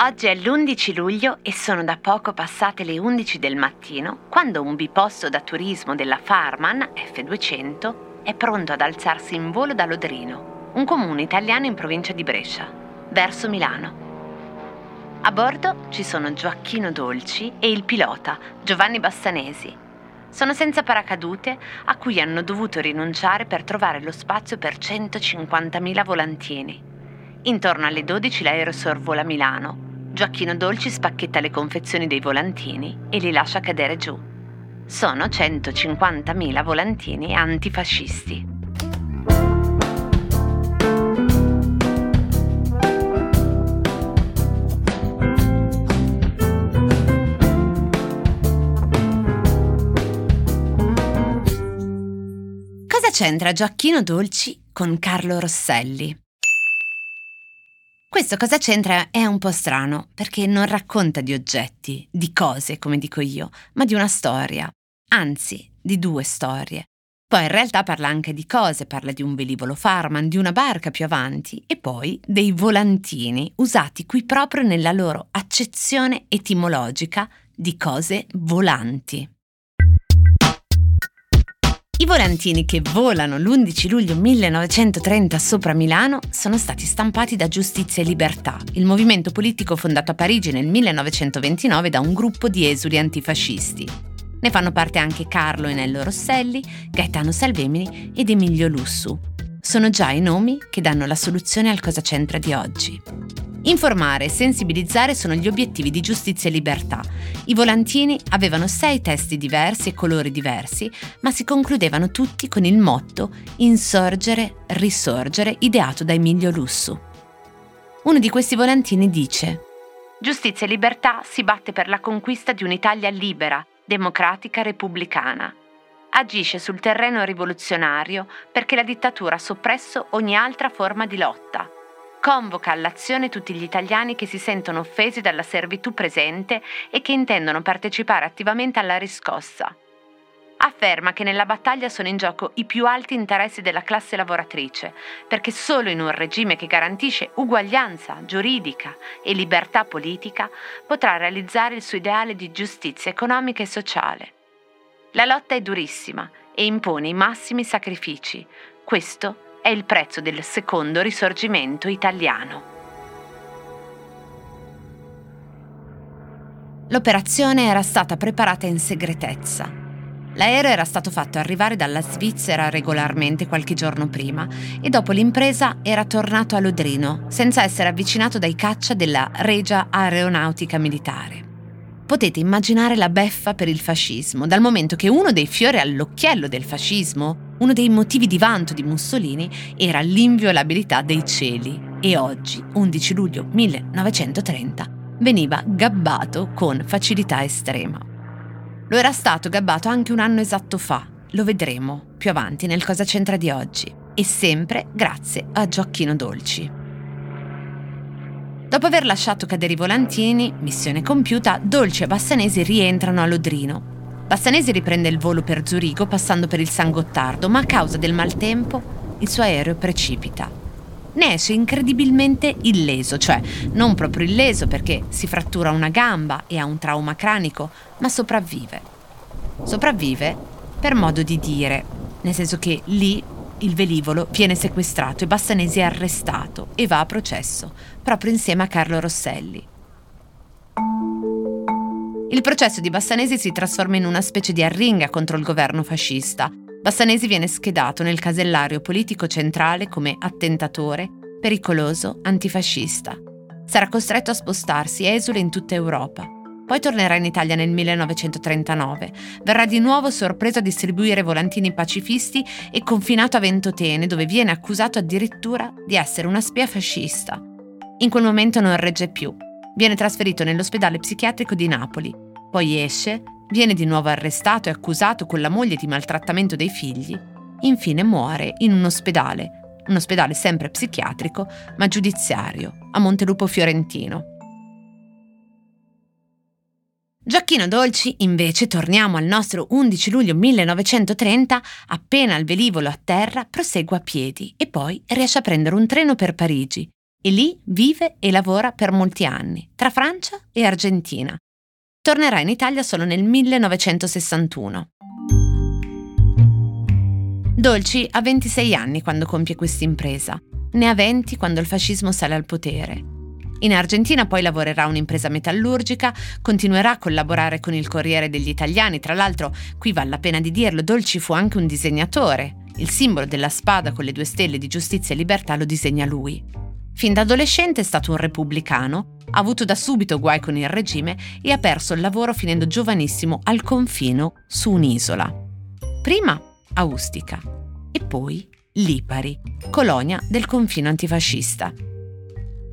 Oggi è l'11 luglio e sono da poco passate le 11 del mattino quando un biposto da turismo della Farman F200 è pronto ad alzarsi in volo da Lodrino, un comune italiano in provincia di Brescia, verso Milano. A bordo ci sono Gioacchino Dolci e il pilota Giovanni Bassanesi. Sono senza paracadute a cui hanno dovuto rinunciare per trovare lo spazio per 150.000 volantini. Intorno alle 12 l'aereo sorvola Milano. Gioacchino Dolci spacchetta le confezioni dei volantini e li lascia cadere giù. Sono 150.000 volantini antifascisti. C'entra Gioacchino Dolci con Carlo Rosselli? Questo cosa c'entra è un po' strano, perché non racconta di oggetti, di cose, come dico io, ma di una storia, anzi, di due storie. Poi in realtà parla anche di cose, parla di un velivolo Farman, di una barca più avanti e poi dei volantini, usati qui proprio nella loro accezione etimologica di cose volanti. I volantini che volano l'11 luglio 1930 sopra Milano sono stati stampati da Giustizia e Libertà, il movimento politico fondato a Parigi nel 1929 da un gruppo di esuli antifascisti. Ne fanno parte anche Carlo Enello Rosselli, Gaetano Salvemini ed Emilio Lussu. Sono già i nomi che danno la soluzione al cosa c'entra di oggi. Informare e sensibilizzare sono gli obiettivi di giustizia e libertà. I volantini avevano sei testi diversi e colori diversi, ma si concludevano tutti con il motto Insorgere, risorgere, ideato da Emilio Lussu. Uno di questi volantini dice Giustizia e libertà si batte per la conquista di un'Italia libera, democratica, repubblicana. Agisce sul terreno rivoluzionario perché la dittatura ha soppresso ogni altra forma di lotta convoca all'azione tutti gli italiani che si sentono offesi dalla servitù presente e che intendono partecipare attivamente alla riscossa. Afferma che nella battaglia sono in gioco i più alti interessi della classe lavoratrice, perché solo in un regime che garantisce uguaglianza giuridica e libertà politica potrà realizzare il suo ideale di giustizia economica e sociale. La lotta è durissima e impone i massimi sacrifici. Questo è il prezzo del secondo risorgimento italiano. L'operazione era stata preparata in segretezza. L'aereo era stato fatto arrivare dalla Svizzera regolarmente qualche giorno prima e dopo l'impresa era tornato a Lodrino senza essere avvicinato dai caccia della Regia Aeronautica Militare. Potete immaginare la beffa per il fascismo, dal momento che uno dei fiori all'occhiello del fascismo uno dei motivi di vanto di Mussolini era l'inviolabilità dei cieli e oggi, 11 luglio 1930, veniva gabbato con facilità estrema. Lo era stato gabbato anche un anno esatto fa, lo vedremo più avanti nel Cosa c'entra di oggi, e sempre grazie a Gioacchino Dolci. Dopo aver lasciato cadere i volantini, missione compiuta, Dolci e Bassanesi rientrano a Lodrino, Bassanesi riprende il volo per Zurigo passando per il San Gottardo, ma a causa del maltempo il suo aereo precipita. Ne esce incredibilmente illeso, cioè non proprio illeso perché si frattura una gamba e ha un trauma cranico, ma sopravvive. Sopravvive per modo di dire, nel senso che lì il velivolo viene sequestrato e Bassanesi è arrestato e va a processo, proprio insieme a Carlo Rosselli. Il processo di Bassanesi si trasforma in una specie di arringa contro il governo fascista. Bassanesi viene schedato nel casellario politico centrale come attentatore, pericoloso, antifascista. Sarà costretto a spostarsi esule in tutta Europa. Poi tornerà in Italia nel 1939. Verrà di nuovo sorpreso a distribuire volantini pacifisti e confinato a Ventotene, dove viene accusato addirittura di essere una spia fascista. In quel momento non regge più Viene trasferito nell'ospedale psichiatrico di Napoli, poi esce, viene di nuovo arrestato e accusato con la moglie di maltrattamento dei figli, infine muore in un ospedale, un ospedale sempre psichiatrico ma giudiziario, a Montelupo Fiorentino. Giacchino Dolci, invece, torniamo al nostro 11 luglio 1930, appena il velivolo a terra, prosegue a piedi e poi riesce a prendere un treno per Parigi. E lì vive e lavora per molti anni, tra Francia e Argentina. Tornerà in Italia solo nel 1961. Dolci ha 26 anni quando compie questa impresa, ne ha 20 quando il fascismo sale al potere in Argentina poi lavorerà un'impresa metallurgica, continuerà a collaborare con il Corriere degli Italiani, tra l'altro qui vale la pena di dirlo, Dolci fu anche un disegnatore. Il simbolo della spada con le due stelle di giustizia e libertà lo disegna lui. Fin da adolescente è stato un repubblicano, ha avuto da subito guai con il regime e ha perso il lavoro finendo giovanissimo al confino su un'isola. Prima a Ustica e poi Lipari, colonia del confino antifascista.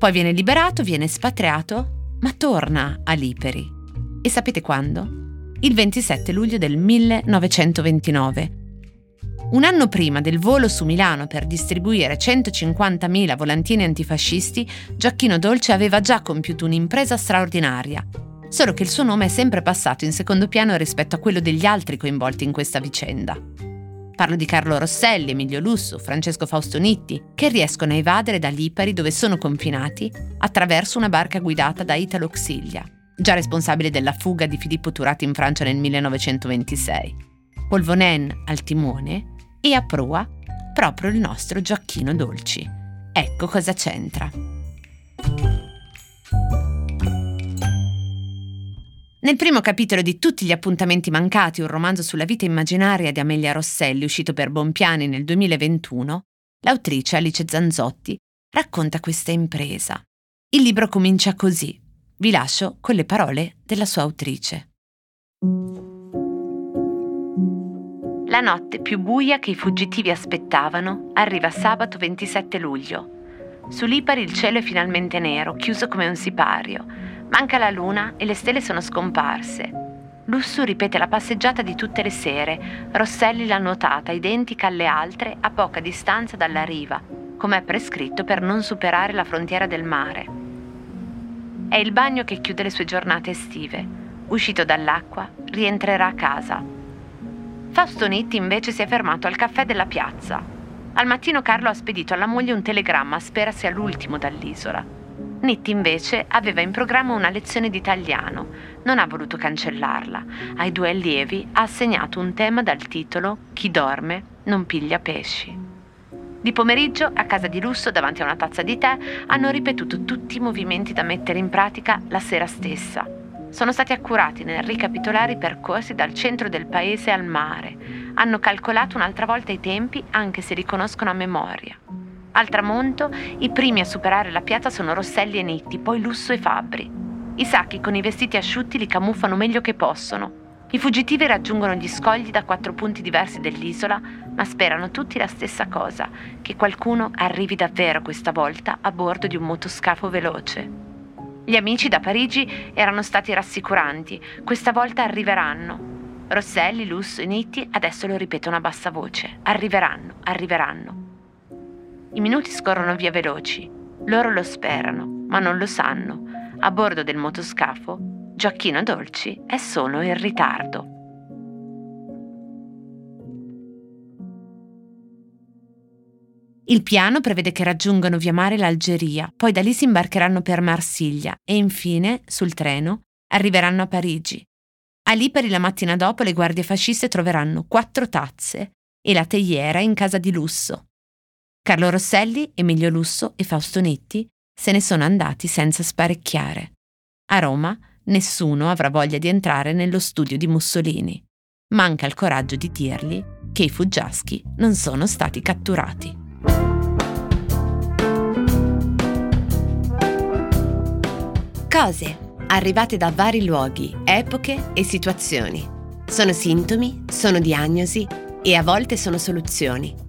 Poi viene liberato, viene spatriato, ma torna a Liperi. E sapete quando? Il 27 luglio del 1929. Un anno prima del volo su Milano per distribuire 150.000 volantini antifascisti, Giacchino Dolce aveva già compiuto un'impresa straordinaria, solo che il suo nome è sempre passato in secondo piano rispetto a quello degli altri coinvolti in questa vicenda. Parlo di Carlo Rosselli, Emilio Lusso, Francesco Fausto Nitti, che riescono a evadere da Lipari dove sono confinati attraverso una barca guidata da Italo Xiglia, già responsabile della fuga di Filippo Turati in Francia nel 1926. Polvonen al timone e a prua proprio il nostro Gioacchino Dolci. Ecco cosa c'entra. Nel primo capitolo di Tutti gli appuntamenti mancati, un romanzo sulla vita immaginaria di Amelia Rosselli, uscito per Bompiani nel 2021, l'autrice Alice Zanzotti racconta questa impresa. Il libro comincia così. Vi lascio con le parole della sua autrice. La notte più buia che i fuggitivi aspettavano arriva sabato 27 luglio. Su Lipari il cielo è finalmente nero, chiuso come un sipario Manca la luna e le stelle sono scomparse. Lussu ripete la passeggiata di tutte le sere. Rosselli l'ha nuotata, identica alle altre, a poca distanza dalla riva, come è prescritto per non superare la frontiera del mare. È il bagno che chiude le sue giornate estive. Uscito dall'acqua, rientrerà a casa. Fausto Nitti invece si è fermato al caffè della piazza. Al mattino Carlo ha spedito alla moglie un telegramma, spera sia l'ultimo dall'isola. Nitti invece aveva in programma una lezione di italiano, non ha voluto cancellarla. Ai due allievi ha assegnato un tema dal titolo Chi dorme non piglia pesci. Di pomeriggio, a casa di lusso, davanti a una tazza di tè, hanno ripetuto tutti i movimenti da mettere in pratica la sera stessa. Sono stati accurati nel ricapitolare i percorsi dal centro del paese al mare. Hanno calcolato un'altra volta i tempi, anche se li conoscono a memoria. Al tramonto, i primi a superare la piazza sono Rosselli e Nitti, poi Lusso e Fabbri. I sacchi con i vestiti asciutti li camuffano meglio che possono. I fuggitivi raggiungono gli scogli da quattro punti diversi dell'isola, ma sperano tutti la stessa cosa, che qualcuno arrivi davvero questa volta a bordo di un motoscafo veloce. Gli amici da Parigi erano stati rassicuranti, questa volta arriveranno. Rosselli, Lusso e Nitti adesso lo ripetono a bassa voce, arriveranno, arriveranno. I minuti scorrono via veloci. Loro lo sperano, ma non lo sanno. A bordo del motoscafo, Gioacchino Dolci è solo in ritardo. Il piano prevede che raggiungano via mare l'Algeria, poi da lì si imbarcheranno per Marsiglia e infine, sul treno, arriveranno a Parigi. A Lipari la mattina dopo le guardie fasciste troveranno quattro tazze e la teiera in casa di lusso. Carlo Rosselli, Emilio Lusso e Fausto Netti se ne sono andati senza sparecchiare. A Roma nessuno avrà voglia di entrare nello studio di Mussolini. Manca il coraggio di dirgli che i fuggiaschi non sono stati catturati. Cose arrivate da vari luoghi, epoche e situazioni. Sono sintomi, sono diagnosi e a volte sono soluzioni